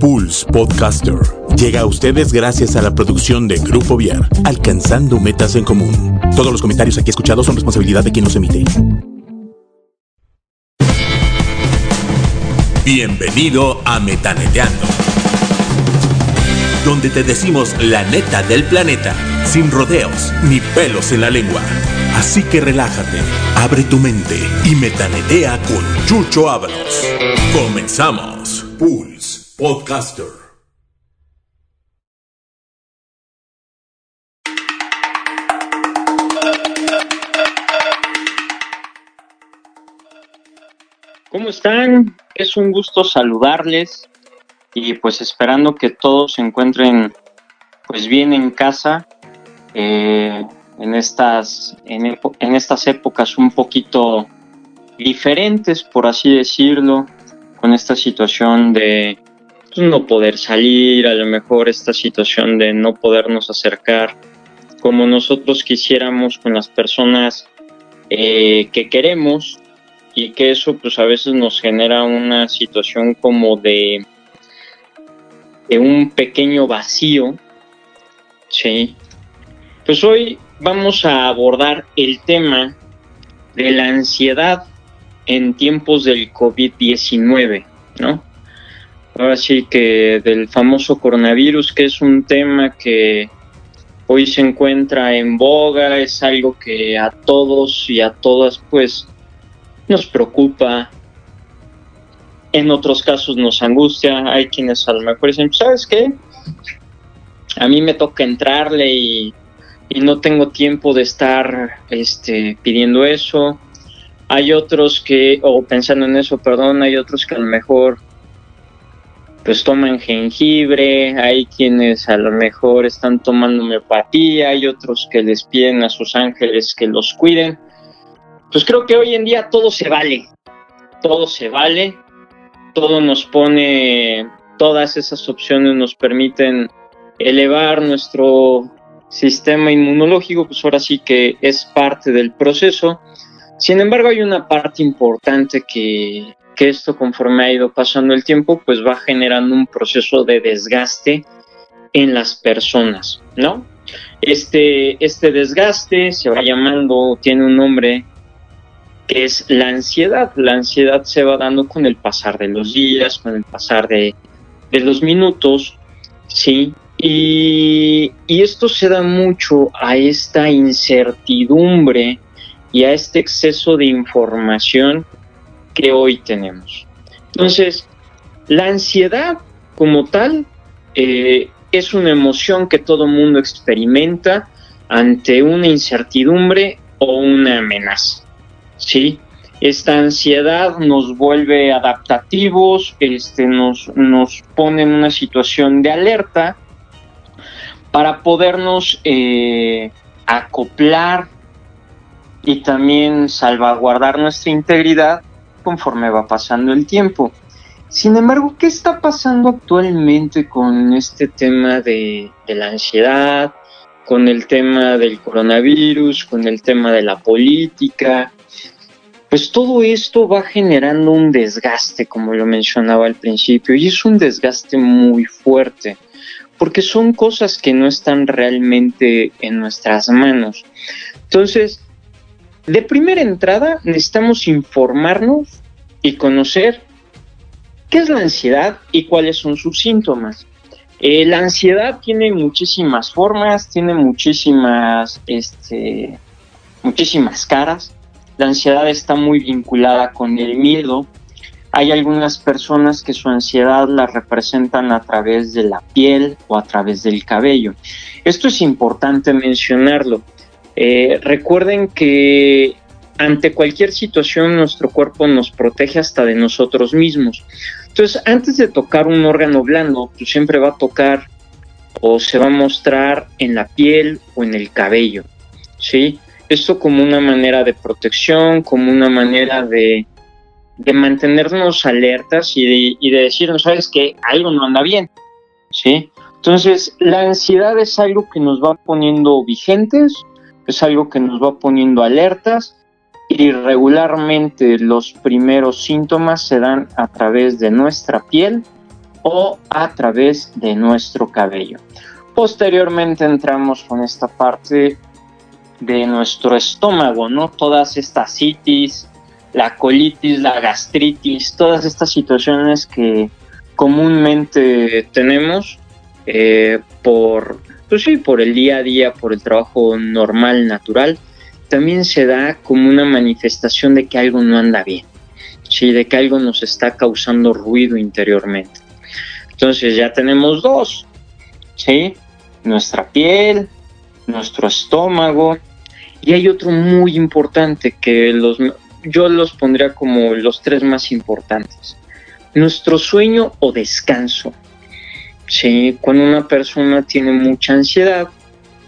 Pulse Podcaster llega a ustedes gracias a la producción de Grupo Viar, alcanzando metas en común. Todos los comentarios aquí escuchados son responsabilidad de quien los emite. Bienvenido a Metaneteando, donde te decimos la neta del planeta, sin rodeos ni pelos en la lengua. Así que relájate, abre tu mente y metanetea con Chucho Ábalos. Comenzamos. Pulse Podcaster. ¿Cómo están? Es un gusto saludarles y pues esperando que todos se encuentren pues bien en casa eh, en estas en, en estas épocas un poquito diferentes por así decirlo con esta situación de pues, no poder salir, a lo mejor esta situación de no podernos acercar como nosotros quisiéramos con las personas eh, que queremos y que eso pues a veces nos genera una situación como de, de un pequeño vacío, ¿sí? Pues hoy vamos a abordar el tema de la ansiedad en tiempos del COVID-19, ¿no? Ahora sí que del famoso coronavirus, que es un tema que hoy se encuentra en boga, es algo que a todos y a todas pues nos preocupa, en otros casos nos angustia, hay quienes a lo mejor dicen, ¿sabes qué? A mí me toca entrarle y, y no tengo tiempo de estar este, pidiendo eso, hay otros que, o pensando en eso, perdón, hay otros que a lo mejor pues toman jengibre, hay quienes a lo mejor están tomando homeopatía, hay otros que les piden a sus ángeles que los cuiden. Pues creo que hoy en día todo se vale, todo se vale, todo nos pone, todas esas opciones nos permiten elevar nuestro sistema inmunológico, pues ahora sí que es parte del proceso sin embargo, hay una parte importante que, esto conforme ha ido pasando el tiempo, pues va generando un proceso de desgaste en las personas, ¿no? Este, este desgaste se va llamando, tiene un nombre que es la ansiedad. La ansiedad se va dando con el pasar de los días, con el pasar de, los minutos, ¿sí? Y esto se da mucho a esta incertidumbre y a este exceso de información que hoy tenemos. Entonces, la ansiedad como tal eh, es una emoción que todo mundo experimenta ante una incertidumbre o una amenaza. ¿sí? Esta ansiedad nos vuelve adaptativos, este, nos, nos pone en una situación de alerta para podernos eh, acoplar y también salvaguardar nuestra integridad conforme va pasando el tiempo. Sin embargo, ¿qué está pasando actualmente con este tema de, la ansiedad, con el tema del coronavirus, con el tema de la política? Pues todo esto va generando un desgaste, como lo mencionaba al principio, y es un desgaste muy fuerte, porque son cosas que no están realmente en nuestras manos. Entonces, de primera entrada, necesitamos informarnos y conocer qué es la ansiedad y cuáles son sus síntomas. Eh, la ansiedad tiene muchísimas formas, tiene muchísimas, este, muchísimas caras. La ansiedad está muy vinculada con el miedo. Hay algunas personas que su ansiedad la representan a través de la piel o a través del cabello. Esto es importante mencionarlo. Eh, recuerden que ante cualquier situación nuestro cuerpo nos protege hasta de nosotros mismos. Entonces, antes de tocar un órgano blando, pues siempre va a tocar o se va a mostrar en la piel o en el cabello, ¿sí? Esto como una manera de protección, como una manera de, mantenernos alertas y de, y de decirnos, ¿sabes que Algo no anda bien, ¿sí? Entonces, la ansiedad es algo que nos va poniendo vigentes, es algo que nos va poniendo alertas y regularmente los primeros síntomas se dan a través de nuestra piel o a través de nuestro cabello. Posteriormente entramos con esta parte de nuestro estómago, ¿no? Todas estas citis, la colitis, la gastritis, todas estas situaciones que comúnmente tenemos eh, por, pues sí, por el día a día, por el trabajo normal, natural, también se da como una manifestación de que algo no anda bien, ¿sí? de que algo nos está causando ruido interiormente. Entonces ya tenemos dos, ¿sí? nuestra piel, nuestro estómago, y hay otro muy importante que los, yo los pondría como los tres más importantes. Nuestro sueño o descanso. ¿Sí? Cuando una persona tiene mucha ansiedad,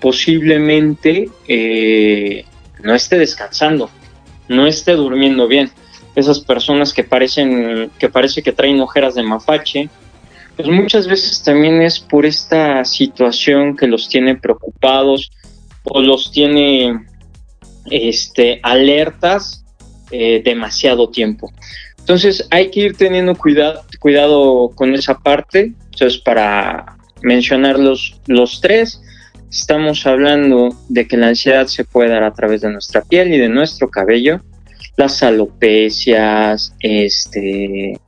posiblemente eh, no esté descansando, no esté durmiendo bien. Esas personas que parecen que parece que traen ojeras de mapache, pues muchas veces también es por esta situación que los tiene preocupados o los tiene este, alertas eh, demasiado tiempo. Entonces hay que ir teniendo cuidado, cuidado con esa parte. Entonces para mencionar los, los tres, estamos hablando de que la ansiedad se puede dar a través de nuestra piel y de nuestro cabello, las alopecias, este,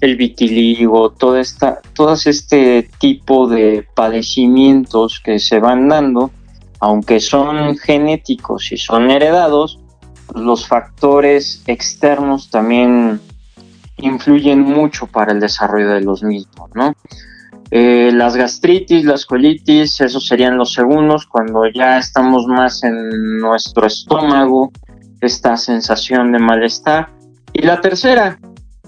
el vitiligo, toda esta, todas este tipo de padecimientos que se van dando, aunque son genéticos y son heredados, los factores externos también influyen mucho para el desarrollo de los mismos, ¿no? Eh, las gastritis, las colitis, esos serían los segundos, cuando ya estamos más en nuestro estómago, esta sensación de malestar. Y la tercera,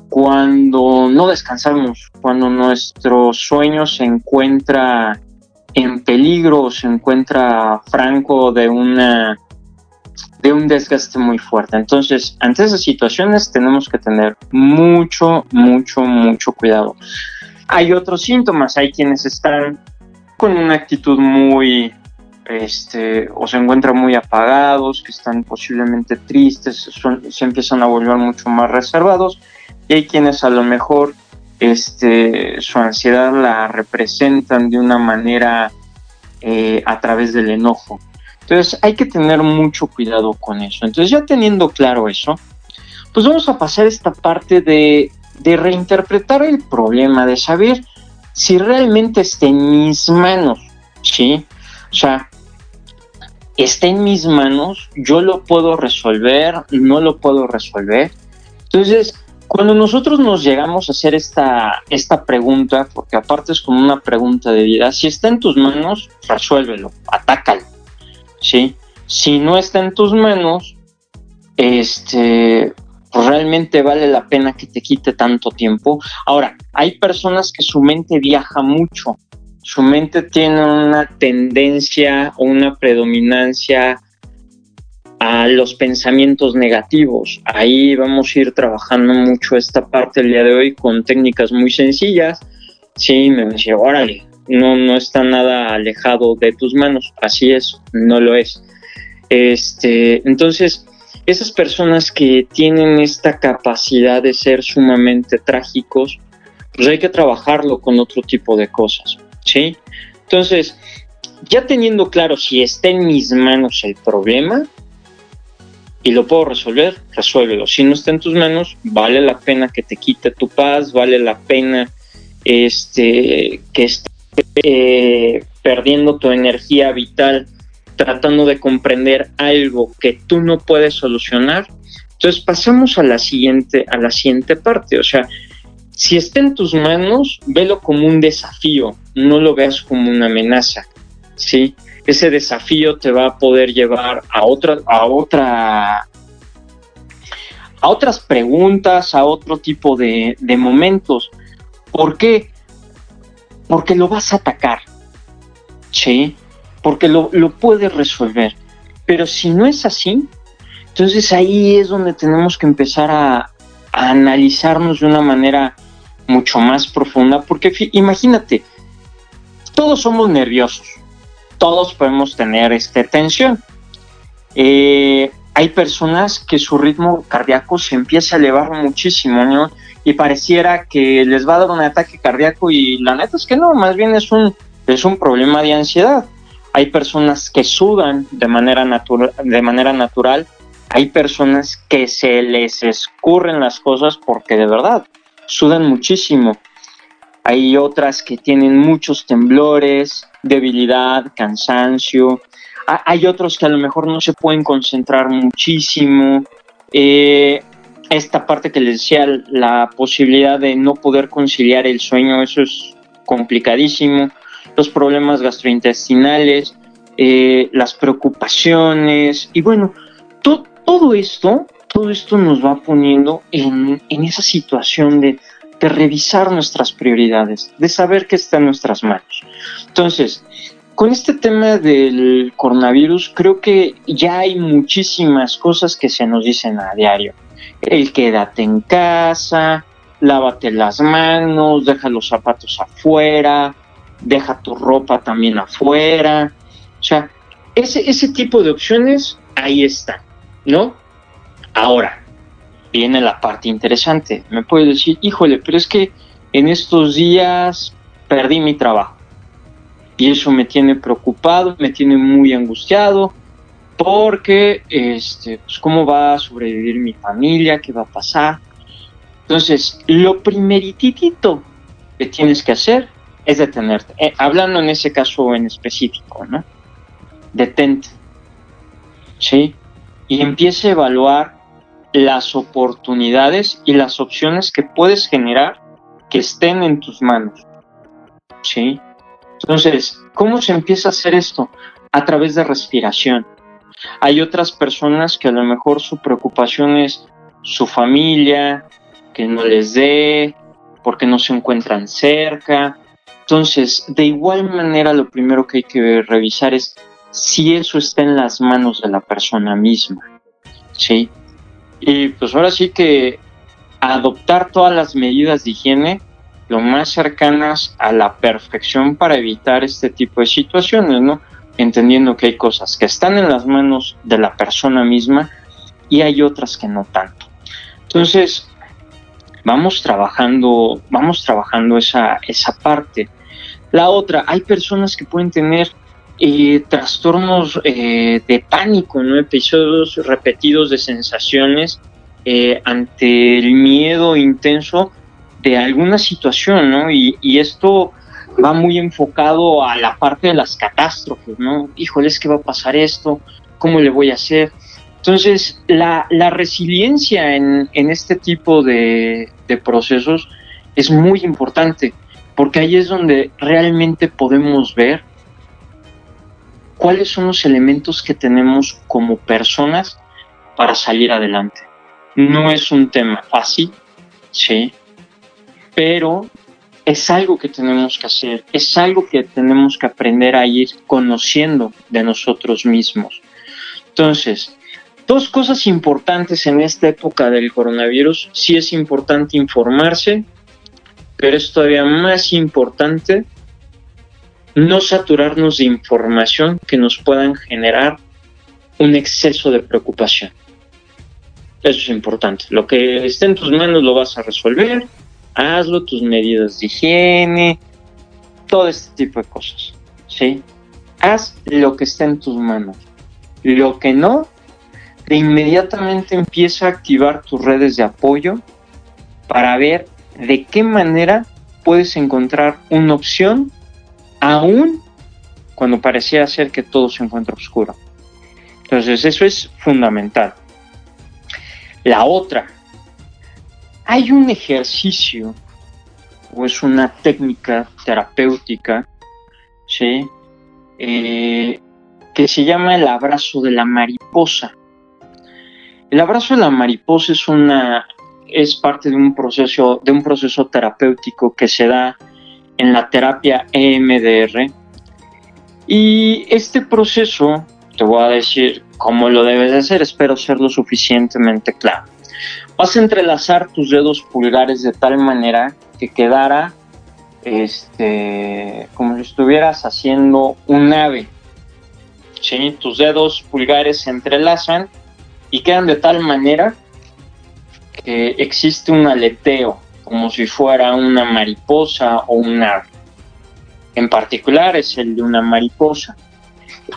cuando no descansamos, cuando nuestro sueño se encuentra en peligro, se encuentra franco de una de un desgaste muy fuerte. Entonces, ante esas situaciones tenemos que tener mucho, mucho, mucho cuidado. Hay otros síntomas, hay quienes están con una actitud muy, este, o se encuentran muy apagados, que están posiblemente tristes, se empiezan a volver mucho más reservados y hay quienes a lo mejor este, su ansiedad la representan de una manera eh, a través del enojo. Entonces hay que tener mucho cuidado con eso. Entonces ya teniendo claro eso, pues vamos a pasar esta parte de, reinterpretar el problema, de saber si realmente está en mis manos, ¿sí? O sea, está en mis manos, yo lo puedo resolver, no lo puedo resolver. Entonces, cuando nosotros nos llegamos a hacer esta, esta pregunta, porque aparte es como una pregunta de vida, si está en tus manos, resuélvelo, atácalo, ¿sí? Si no está en tus manos, este, realmente vale la pena que te quite tanto tiempo. Ahora, hay personas que su mente viaja mucho, su mente tiene una tendencia o una predominancia a los pensamientos negativos. Ahí vamos a ir trabajando mucho esta parte el día de hoy con técnicas muy sencillas. Sí, me decía, órale, no, no está nada alejado de tus manos. Así es, no lo es. Este, entonces, esas personas que tienen esta capacidad de ser sumamente trágicos, pues hay que trabajarlo con otro tipo de cosas, ¿sí? Entonces, ya teniendo claro si está en mis manos el problema, y lo puedo resolver, resuélvelo. Si no está en tus manos, vale la pena que te quite tu paz, vale la pena este, que estés eh, perdiendo tu energía vital tratando de comprender algo que tú no puedes solucionar. Entonces pasamos a la siguiente, a la siguiente parte. O sea, si está en tus manos, velo como un desafío, no lo veas como una amenaza. ¿sí? ese desafío te va a poder llevar a otra, a otra, a otras preguntas, a otro tipo de, momentos. ¿Por qué? Porque lo vas a atacar, ¿sí? Porque lo, puedes resolver. Pero si no es así, entonces ahí es donde tenemos que empezar a, analizarnos de una manera mucho más profunda, porque imagínate, todos somos nerviosos, todos podemos tener este, tensión. Eh, hay personas que su ritmo cardíaco se empieza a elevar muchísimo, y pareciera que les va a dar un ataque cardíaco y la neta es que no, más bien es un, es un problema de ansiedad. Hay personas que sudan de manera, de manera natural, hay personas que se les escurren las cosas porque de verdad sudan muchísimo. Hay otras que tienen muchos temblores, debilidad, cansancio. Hay otros que a lo mejor no se pueden concentrar muchísimo. Eh, esta parte que les decía, la posibilidad de no poder conciliar el sueño, eso es complicadísimo. Los problemas gastrointestinales, eh, las preocupaciones y bueno, todo esto, todo esto nos va poniendo en, esa situación de, de revisar nuestras prioridades, de saber qué está en nuestras manos. Entonces, con este tema del coronavirus, creo que ya hay muchísimas cosas que se nos dicen a diario el quédate en casa, lávate las manos, deja los zapatos afuera, deja tu ropa también afuera. O sea, ese, ese tipo de opciones ahí están, ¿no? Ahora, viene la parte interesante. Me puedes decir, híjole, pero es que en estos días perdí mi trabajo. Y eso me tiene preocupado, me tiene muy angustiado, porque, este, pues, ¿cómo va a sobrevivir mi familia? ¿Qué va a pasar? Entonces, lo primeritito que tienes que hacer es detenerte. Eh, hablando en ese caso en específico, ¿no? Detente. ¿Sí? Y empiece a evaluar las oportunidades y las opciones que puedes generar que estén en tus manos. ¿Sí? Entonces, ¿cómo se empieza a hacer esto? A través de respiración. Hay otras personas que a lo mejor su preocupación es su familia, que no les dé, porque no se encuentran cerca. Entonces, de igual manera, lo primero que hay que revisar es si eso está en las manos de la persona misma. ¿Sí? Y pues ahora sí que adoptar todas las medidas de higiene lo más cercanas a la perfección para evitar este tipo de situaciones, ¿no? Entendiendo que hay cosas que están en las manos de la persona misma y hay otras que no tanto. Entonces, vamos trabajando, vamos trabajando esa, esa parte. La otra, hay personas que pueden tener eh, trastornos eh, de pánico, ¿no? episodios repetidos de sensaciones eh, ante el miedo intenso de alguna situación, ¿no? Y, y esto va muy enfocado a la parte de las catástrofes, ¿no? Híjole, es que va a pasar esto, ¿cómo le voy a hacer? Entonces, la, resiliencia en, este tipo de, de procesos es muy importante, porque ahí es donde realmente podemos ver cuáles son los elementos que tenemos como personas para salir adelante. No es un tema fácil, sí, pero es algo que tenemos que hacer, es algo que tenemos que aprender a ir conociendo de nosotros mismos. Entonces, dos cosas importantes en esta época del coronavirus. Sí es importante informarse, pero es todavía más importante no saturarnos de información que nos puedan generar un exceso de preocupación. Eso es importante. Lo que esté en tus manos lo vas a resolver hazlo, tus medidas de higiene, todo este tipo de cosas, ¿sí? Haz lo que está en tus manos. Lo que no, de inmediatamente empieza a activar tus redes de apoyo para ver de qué manera puedes encontrar una opción aún cuando parecía ser que todo se encuentra oscuro. Entonces eso es fundamental. La otra, hay un ejercicio o es una técnica terapéutica, ¿sí? Eh, que se llama el abrazo de la mariposa. El abrazo de la mariposa es una es parte de un proceso de un proceso terapéutico que se da en la terapia EMDR. Y este proceso, te voy a decir cómo lo debes de hacer, espero ser lo suficientemente claro. Vas a entrelazar tus dedos pulgares de tal manera que quedara este, como si estuvieras haciendo un ave. Tus dedos pulgares se entrelazan y quedan de tal manera que existe un aleteo como si fuera una mariposa o un ave. En particular es el de una mariposa.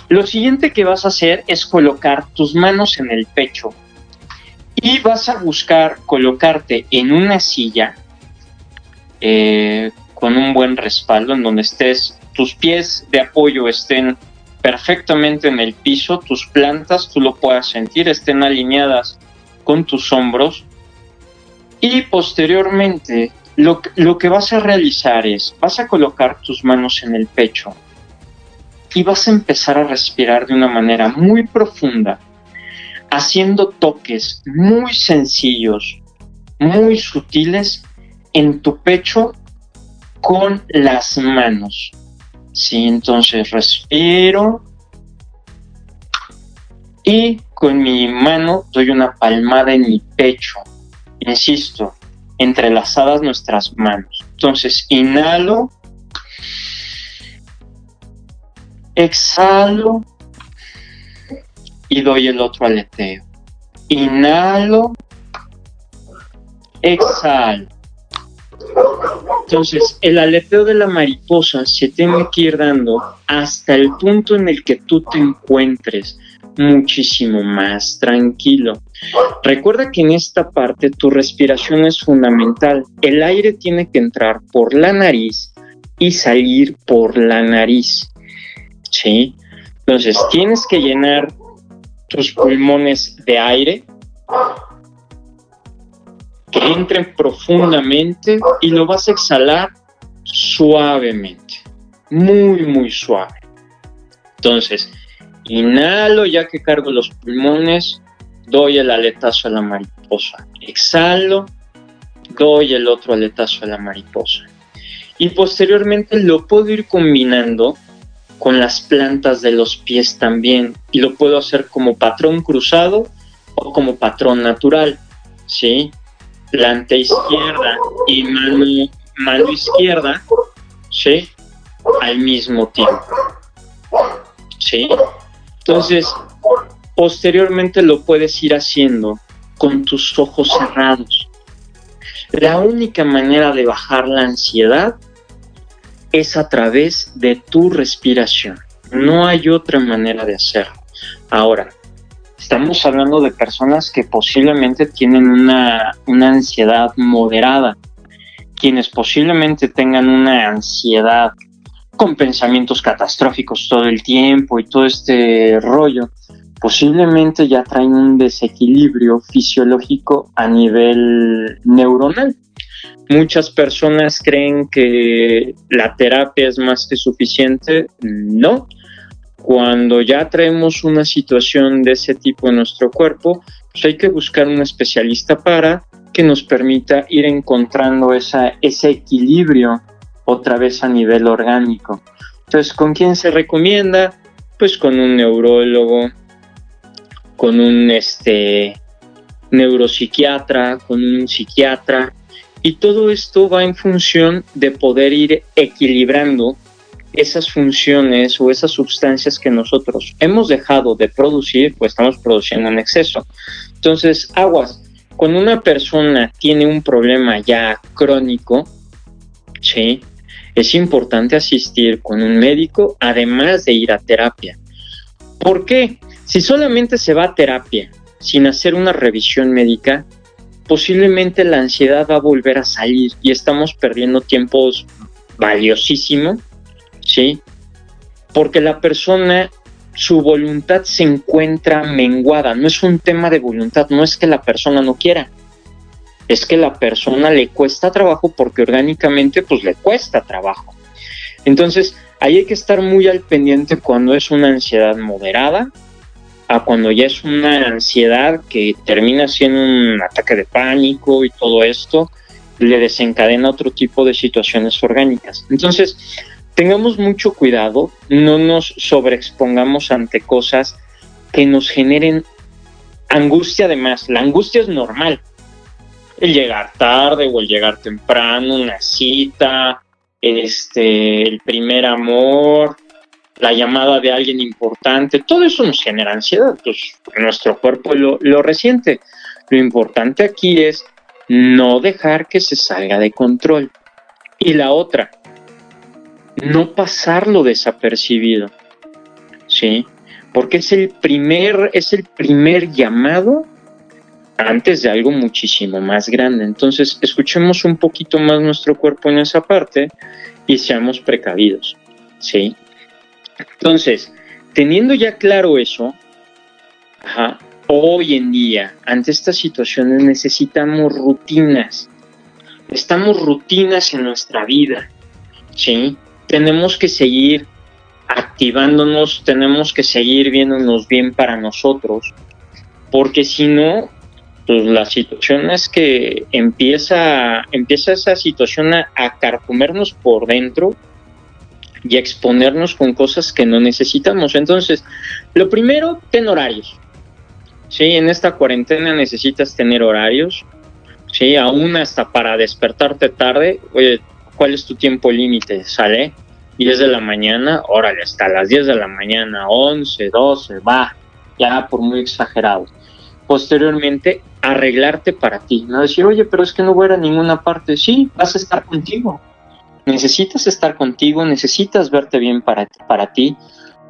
Lo siguiente que vas a hacer es colocar tus manos en el pecho y vas a buscar colocarte en una silla eh, con un buen respaldo en donde estés, tus pies de apoyo estén perfectamente en el piso, tus plantas tú lo puedas sentir, estén alineadas con tus hombros. Y posteriormente lo, lo que vas a realizar es, vas a colocar tus manos en el pecho y vas a empezar a respirar de una manera muy profunda, haciendo toques muy sencillos, muy sutiles en tu pecho con las manos. Sí, entonces respiro y con mi mano doy una palmada en mi pecho. Insisto, entrelazadas nuestras manos. Entonces inhalo Exhalo y doy el otro aleteo. Inhalo, exhalo. Entonces, el aleteo de la mariposa se tiene que ir dando hasta el punto en el que tú te encuentres muchísimo más tranquilo. Recuerda que en esta parte tu respiración es fundamental. El aire tiene que entrar por la nariz y salir por la nariz. ¿sí? Entonces tienes que llenar tus pulmones de aire que entren profundamente y lo vas a exhalar suavemente, muy, muy suave. Entonces, inhalo ya que cargo los pulmones, doy el aletazo a la mariposa. Exhalo, doy el otro aletazo a la mariposa. Y posteriormente lo puedo ir combinando con las plantas de los pies también y lo puedo hacer como patrón cruzado o como patrón natural, ¿sí? Planta izquierda y mano, mano izquierda, ¿sí? Al mismo tiempo, ¿sí? Entonces, posteriormente lo puedes ir haciendo con tus ojos cerrados. La única manera de bajar la ansiedad es a través de tu respiración. No hay otra manera de hacerlo. Ahora, estamos hablando de personas que posiblemente tienen una, ansiedad moderada, quienes posiblemente tengan una ansiedad con pensamientos catastróficos todo el tiempo y todo este rollo, posiblemente ya traen un desequilibrio fisiológico a nivel neuronal. Muchas personas creen que la terapia es más que suficiente. No. Cuando ya traemos una situación de ese tipo en nuestro cuerpo, pues hay que buscar un especialista para que nos permita ir encontrando esa, ese equilibrio otra vez a nivel orgánico. Entonces, ¿con quién se recomienda? Pues con un neurólogo, con un este, neuropsiquiatra, con un psiquiatra, y todo esto va en función de poder ir equilibrando esas funciones o esas sustancias que nosotros hemos dejado de producir, pues estamos produciendo en exceso. Entonces, aguas, cuando una persona tiene un problema ya crónico, ¿sí? es importante asistir con un médico, además de ir a terapia. ¿Por qué? Si solamente se va a terapia sin hacer una revisión médica, posiblemente la ansiedad va a volver a salir y estamos perdiendo tiempos valiosísimo, ¿sí? Porque la persona, su voluntad se encuentra menguada, no es un tema de voluntad, no es que la persona no quiera, es que la persona le cuesta trabajo porque orgánicamente pues le cuesta trabajo. Entonces, ahí hay que estar muy al pendiente cuando es una ansiedad moderada, a cuando ya es una ansiedad que termina siendo un ataque de pánico y todo esto, le desencadena otro tipo de situaciones orgánicas. Entonces, tengamos mucho cuidado, no nos sobreexpongamos ante cosas que nos generen angustia además. La angustia es normal. El llegar tarde o el llegar temprano, una cita, este, el primer amor, la llamada de alguien importante, todo eso nos genera ansiedad, pues nuestro cuerpo lo, lo resiente. Lo importante aquí es no dejar que se salga de control. Y la otra, no pasarlo desapercibido. ¿Sí? Porque es el primer, es el primer llamado antes de algo muchísimo más grande. Entonces, escuchemos un poquito más nuestro cuerpo en esa parte y seamos precavidos. ¿Sí? Entonces, teniendo ya claro eso, hoy en día, ante estas situaciones necesitamos rutinas. Estamos rutinas en nuestra vida. ¿Sí? tenemos que seguir activándonos, tenemos que seguir viéndonos bien para nosotros, porque si no, pues la situación es que empieza, empieza esa situación a, a carcomernos por dentro y exponernos con cosas que no necesitamos. Entonces, lo primero, ten horarios. Sí, en esta cuarentena necesitas tener horarios. Sí, aún hasta para despertarte tarde. Oye, ¿cuál es tu tiempo límite? ¿Sale? 10 de la mañana, órale, hasta las 10 de la mañana, 11, 12, va, ya por muy exagerado. Posteriormente, arreglarte para ti, no decir, oye, pero es que no voy a ir a ninguna parte, sí, vas a estar contigo. Necesitas estar contigo, necesitas verte bien para, para ti,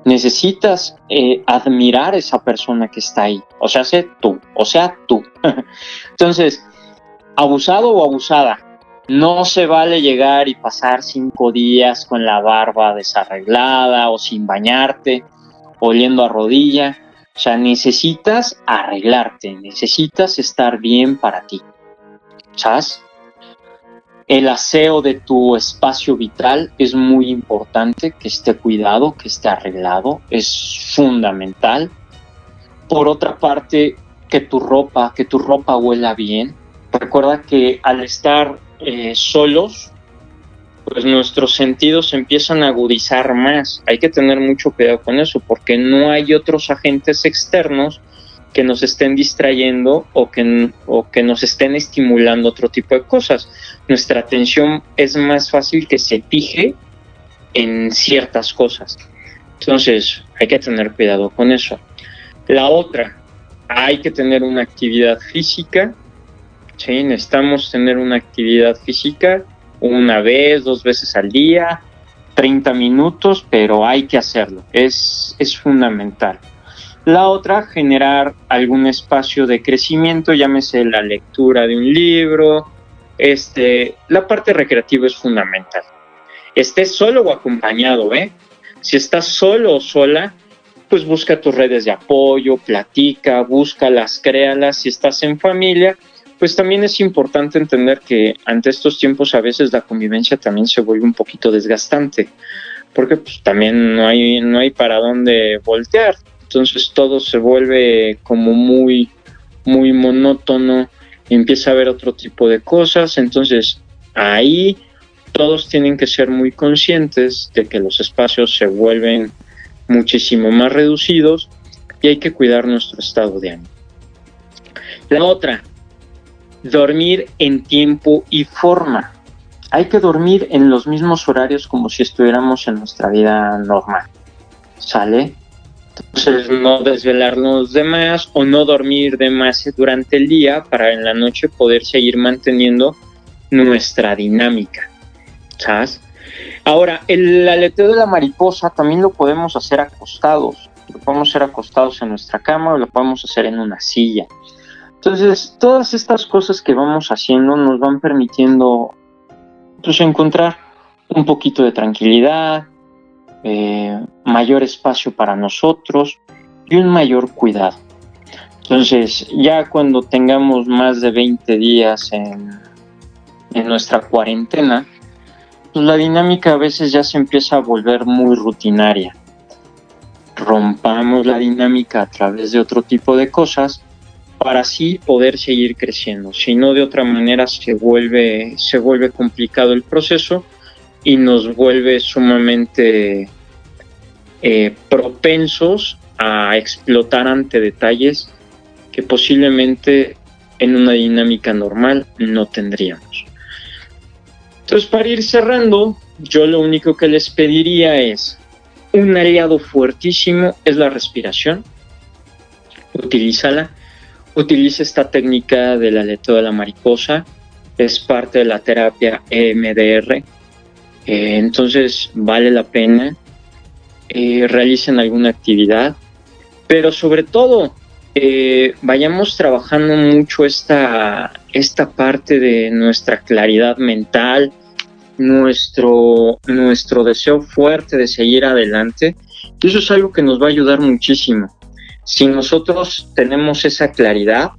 necesitas eh, admirar esa persona que está ahí, o sea, sé tú, o sea, tú. Entonces, abusado o abusada, no se vale llegar y pasar cinco días con la barba desarreglada o sin bañarte, oliendo a rodilla. O sea, necesitas arreglarte, necesitas estar bien para ti. ¿Sabes? El aseo de tu espacio vital es muy importante, que esté cuidado, que esté arreglado, es fundamental. Por otra parte, que tu ropa, que tu ropa huela bien. Recuerda que al estar eh, solos, pues nuestros sentidos empiezan a agudizar más. Hay que tener mucho cuidado con eso, porque no hay otros agentes externos que nos estén distrayendo o que, o que nos estén estimulando otro tipo de cosas. Nuestra atención es más fácil que se fije en ciertas cosas. Entonces, hay que tener cuidado con eso. La otra, hay que tener una actividad física ¿sí? Necesitamos tener una actividad física una vez, dos veces al día, 30 minutos, pero hay que hacerlo, es, es fundamental. La otra, generar algún espacio de crecimiento, llámese la lectura de un libro. Este, la parte recreativa es fundamental. Estés solo o acompañado, ¿eh? Si estás solo o sola, pues busca tus redes de apoyo, platica, búscalas, créalas. Si estás en familia, pues también es importante entender que ante estos tiempos a veces la convivencia también se vuelve un poquito desgastante, porque pues también no hay, no hay para dónde voltear, entonces todo se vuelve como muy, muy monótono, empieza a haber otro tipo de cosas, entonces ahí todos tienen que ser muy conscientes de que los espacios se vuelven muchísimo más reducidos y hay que cuidar nuestro estado de ánimo. La otra, dormir en tiempo y forma. Hay que dormir en los mismos horarios como si estuviéramos en nuestra vida normal. ¿Sale? Entonces no desvelarnos de más o no dormir de durante el día para en la noche poder seguir manteniendo nuestra dinámica. ¿Sabes? Ahora, el aleteo de la mariposa también lo podemos hacer acostados. Lo podemos hacer acostados en nuestra cama o lo podemos hacer en una silla. Entonces, todas estas cosas que vamos haciendo nos van permitiendo pues, encontrar un poquito de tranquilidad, eh, mayor espacio para nosotros y un mayor cuidado. Entonces, ya cuando tengamos más de 20 días en, en nuestra cuarentena, pues la dinámica a veces ya se empieza a volver muy rutinaria. Rompamos la dinámica a través de otro tipo de cosas para así poder seguir creciendo. Si no, de otra manera se vuelve, se vuelve complicado el proceso y nos vuelve sumamente eh, propensos a explotar ante detalles que posiblemente en una dinámica normal no tendríamos. Entonces, para ir cerrando, yo lo único que les pediría es un aliado fuertísimo es la respiración. Utilízala utiliza esta técnica del aleteo de la mariposa, es parte de la terapia EMDR, eh, entonces vale la pena, eh, realicen alguna actividad, pero sobre todo eh, vayamos trabajando mucho esta, esta parte de nuestra claridad mental, nuestro, nuestro deseo fuerte de seguir adelante. eso es algo que nos va a ayudar muchísimo. Si nosotros tenemos esa claridad,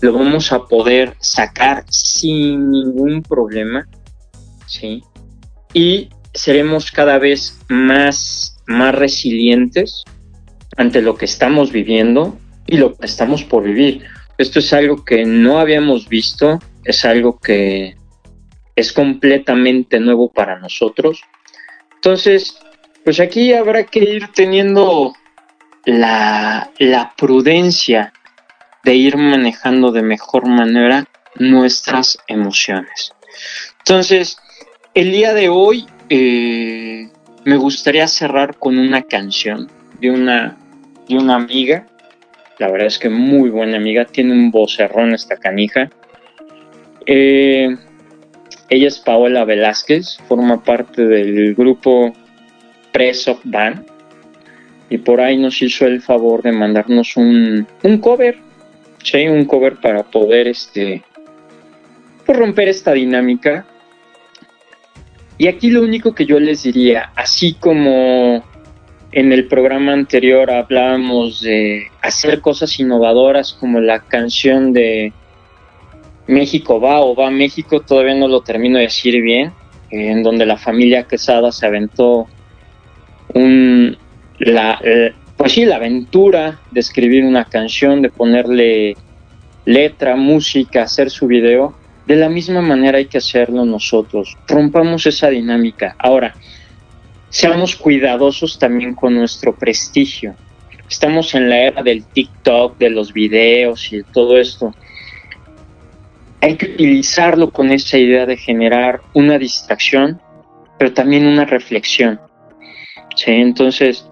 lo vamos a poder sacar sin ningún problema, ¿sí? Y seremos cada vez más, más resilientes ante lo que estamos viviendo y lo que estamos por vivir. Esto es algo que no habíamos visto, es algo que es completamente nuevo para nosotros. Entonces, pues aquí habrá que ir teniendo la, la prudencia de ir manejando de mejor manera nuestras emociones. Entonces, el día de hoy eh, me gustaría cerrar con una canción de una, de una amiga. La verdad es que muy buena amiga, tiene un vocerrón esta canija. Eh, ella es Paola Velázquez, forma parte del grupo Press of Band y por ahí nos hizo el favor de mandarnos un, un cover, ¿sí? un cover para poder este, pues, romper esta dinámica. Y aquí lo único que yo les diría, así como en el programa anterior hablábamos de hacer cosas innovadoras como la canción de México va o va México, todavía no lo termino de decir bien, en donde la familia Quesada se aventó un, la, eh, pues sí, la aventura de escribir una canción, de ponerle letra, música, hacer su video, de la misma manera hay que hacerlo nosotros. Rompamos esa dinámica. Ahora, seamos cuidadosos también con nuestro prestigio. Estamos en la era del TikTok, de los videos y todo esto. Hay que utilizarlo con esa idea de generar una distracción, pero también una reflexión. ¿Sí? Entonces,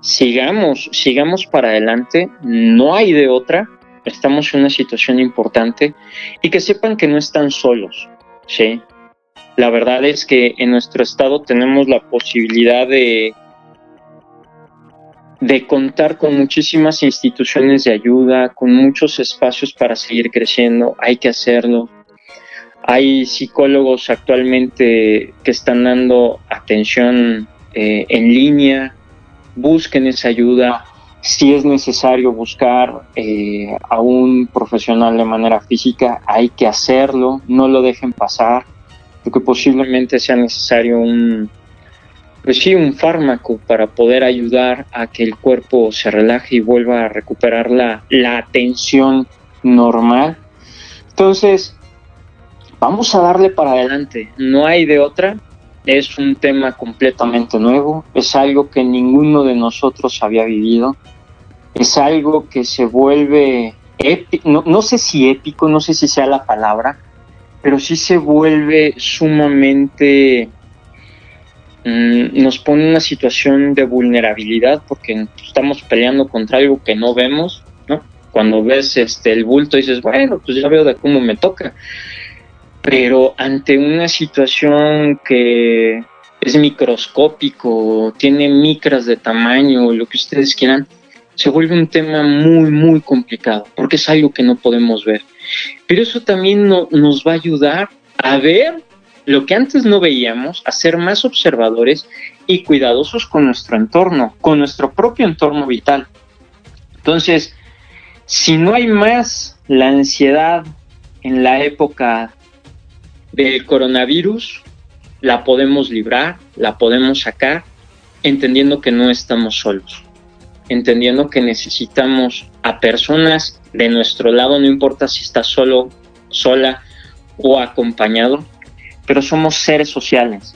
sigamos, sigamos para adelante, no hay de otra, estamos en una situación importante y que sepan que no están solos, ¿sí? La verdad es que en nuestro estado tenemos la posibilidad de de contar con muchísimas instituciones de ayuda, con muchos espacios para seguir creciendo, hay que hacerlo. Hay psicólogos actualmente que están dando atención eh, en línea, busquen esa ayuda. Si es necesario buscar eh, a un profesional de manera física, hay que hacerlo, no lo dejen pasar, porque posiblemente sea necesario un, pues sí, un fármaco para poder ayudar a que el cuerpo se relaje y vuelva a recuperar la, la atención normal. Entonces, vamos a darle para adelante, no hay de otra. Es un tema completamente nuevo, es algo que ninguno de nosotros había vivido, es algo que se vuelve épico, no, no sé si épico, no sé si sea la palabra, pero sí se vuelve sumamente Mm, nos pone en una situación de vulnerabilidad porque estamos peleando contra algo que no vemos, ¿no? Cuando ves este el bulto dices, bueno, pues ya veo de cómo me toca. Pero ante una situación que es microscópico, tiene micras de tamaño, lo que ustedes quieran, se vuelve un tema muy, muy complicado, porque es algo que no podemos ver. Pero eso también nos va a ayudar a ver lo que antes no veíamos, a ser más observadores y cuidadosos con nuestro entorno, con nuestro propio entorno vital. Entonces, si no hay más la ansiedad en la época del coronavirus, la podemos librar, la podemos sacar, entendiendo que no estamos solos, entendiendo que necesitamos a personas de nuestro lado, no importa si está solo, sola o acompañado, pero somos seres sociales,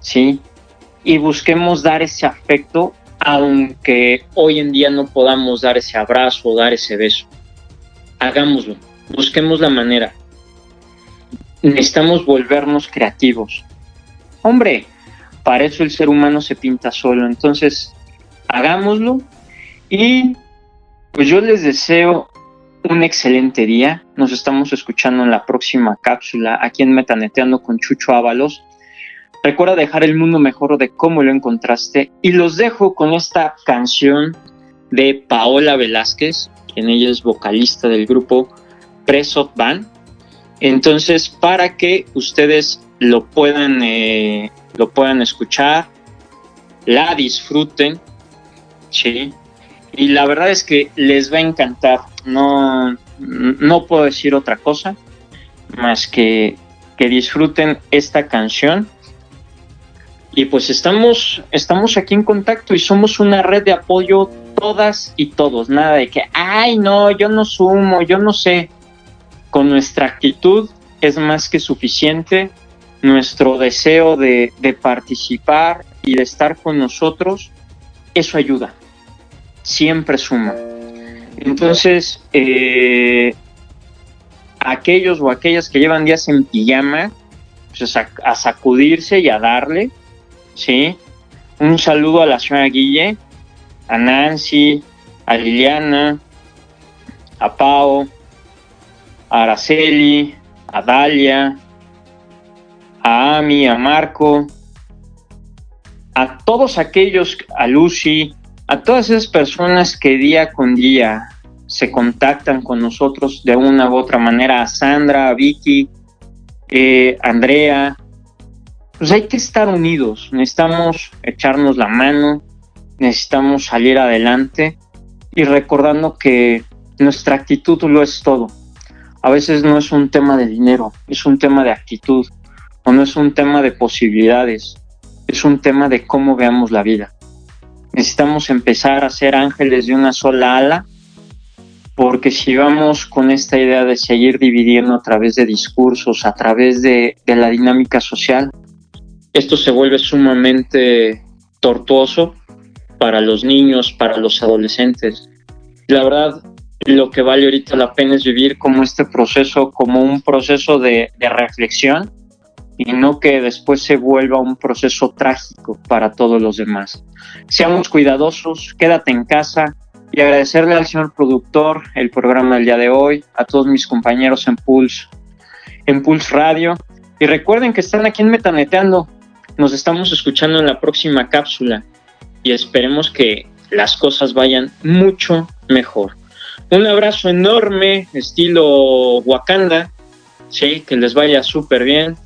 ¿sí? Y busquemos dar ese afecto, aunque hoy en día no podamos dar ese abrazo o dar ese beso. Hagámoslo, busquemos la manera. Necesitamos volvernos creativos. Hombre, para eso el ser humano se pinta solo, entonces hagámoslo y pues yo les deseo un excelente día. Nos estamos escuchando en la próxima cápsula aquí en Metaneteando con Chucho Ábalos. Recuerda dejar el mundo mejor de cómo lo encontraste y los dejo con esta canción de Paola Velázquez, quien ella es vocalista del grupo Preso Band. Entonces, para que ustedes lo puedan, eh, lo puedan escuchar, la disfruten, ¿sí? Y la verdad es que les va a encantar. No, no puedo decir otra cosa más que que disfruten esta canción. Y pues estamos, estamos aquí en contacto y somos una red de apoyo todas y todos. Nada de que, ay, no, yo no sumo, yo no sé. Con nuestra actitud es más que suficiente. Nuestro deseo de, de participar y de estar con nosotros, eso ayuda siempre suma. Entonces, eh, aquellos o aquellas que llevan días en pijama, pues a, sacudirse y a darle, ¿sí? Un saludo a la señora Guille, a Nancy, a Liliana, a Pau, a Araceli, a Dalia, a Ami, a Marco, a todos aquellos, a Lucy, a todas esas personas que día con día se contactan con nosotros de una u otra manera, a Sandra, a Vicky, eh, Andrea, pues hay que estar unidos, necesitamos echarnos la mano, necesitamos salir adelante y recordando que nuestra actitud lo es todo. A veces no es un tema de dinero, es un tema de actitud, o no es un tema de posibilidades, es un tema de cómo veamos la vida. Necesitamos empezar a ser ángeles de una sola ala, porque si vamos con esta idea de seguir dividiendo a través de discursos, a través de, la dinámica social, esto se vuelve sumamente tortuoso para los niños, para los adolescentes. La verdad, lo que vale ahorita la pena es vivir como este proceso, como un proceso de reflexión y no que después se vuelva un proceso trágico para todos los demás. Seamos cuidadosos, quédate en casa y agradecerle al señor productor el programa del día de hoy, a todos mis compañeros en Pulse, en Pulse Radio y recuerden que están aquí en Metaneteando. Nos estamos escuchando en la próxima cápsula y esperemos que las cosas vayan mucho mejor. Un abrazo enorme, estilo Wakanda. Sí, que les vaya súper bien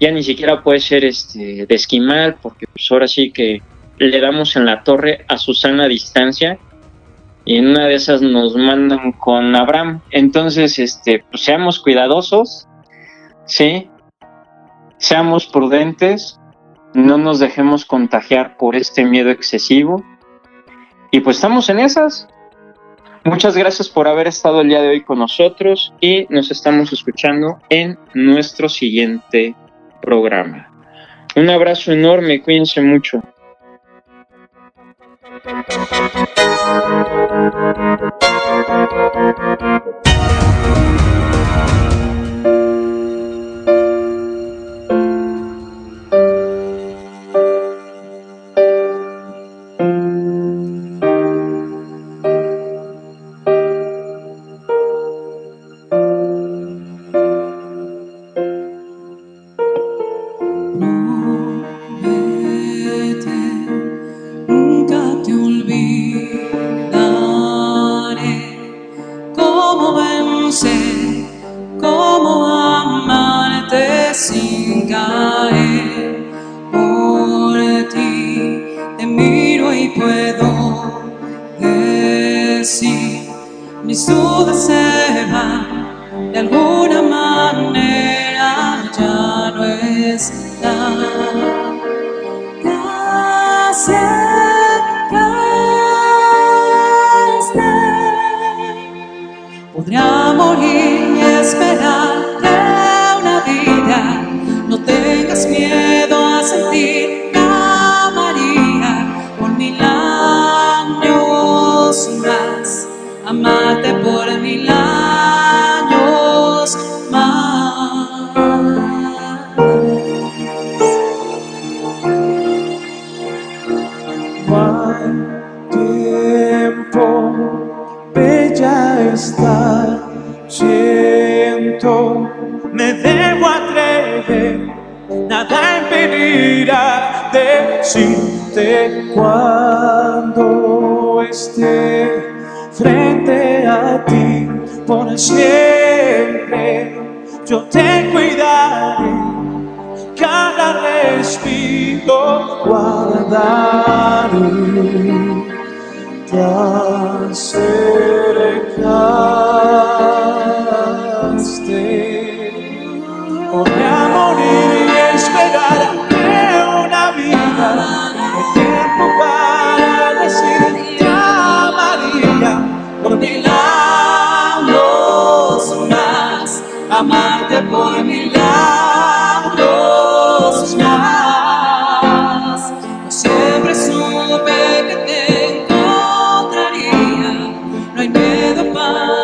ya ni siquiera puede ser este de esquimal, porque pues ahora sí que le damos en la torre a Susana a distancia y en una de esas nos mandan con Abraham. Entonces, este, pues seamos cuidadosos, ¿sí? Seamos prudentes, no nos dejemos contagiar por este miedo excesivo. Y pues estamos en esas. Muchas gracias por haber estado el día de hoy con nosotros y nos estamos escuchando en nuestro siguiente programa. Un abrazo enorme, cuídense mucho. Yo te cuidaré, cada respiro guardaré. Te Esto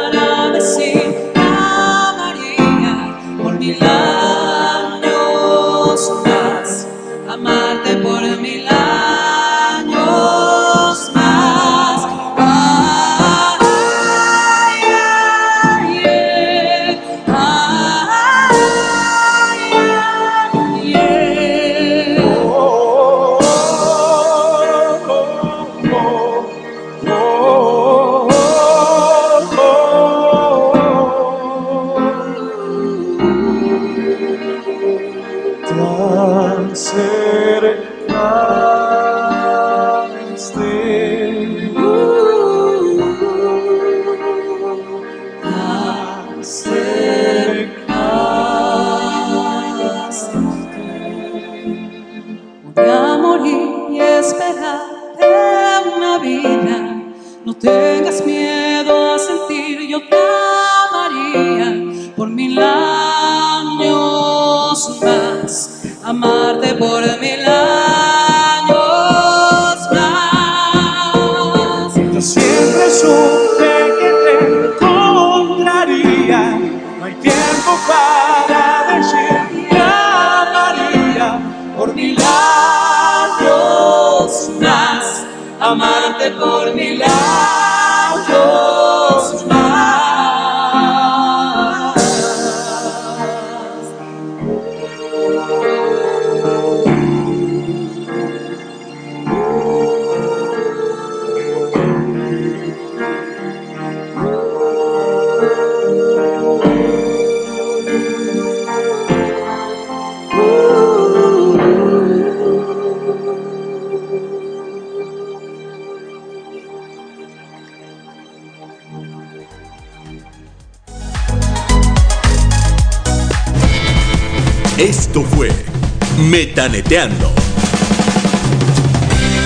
Metaneteando.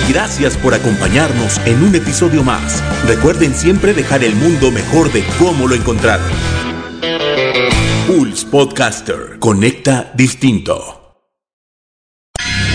Gracias por acompañarnos en un episodio más. Recuerden siempre dejar el mundo mejor de cómo lo encontraron. Pulse Podcaster. Conecta distinto.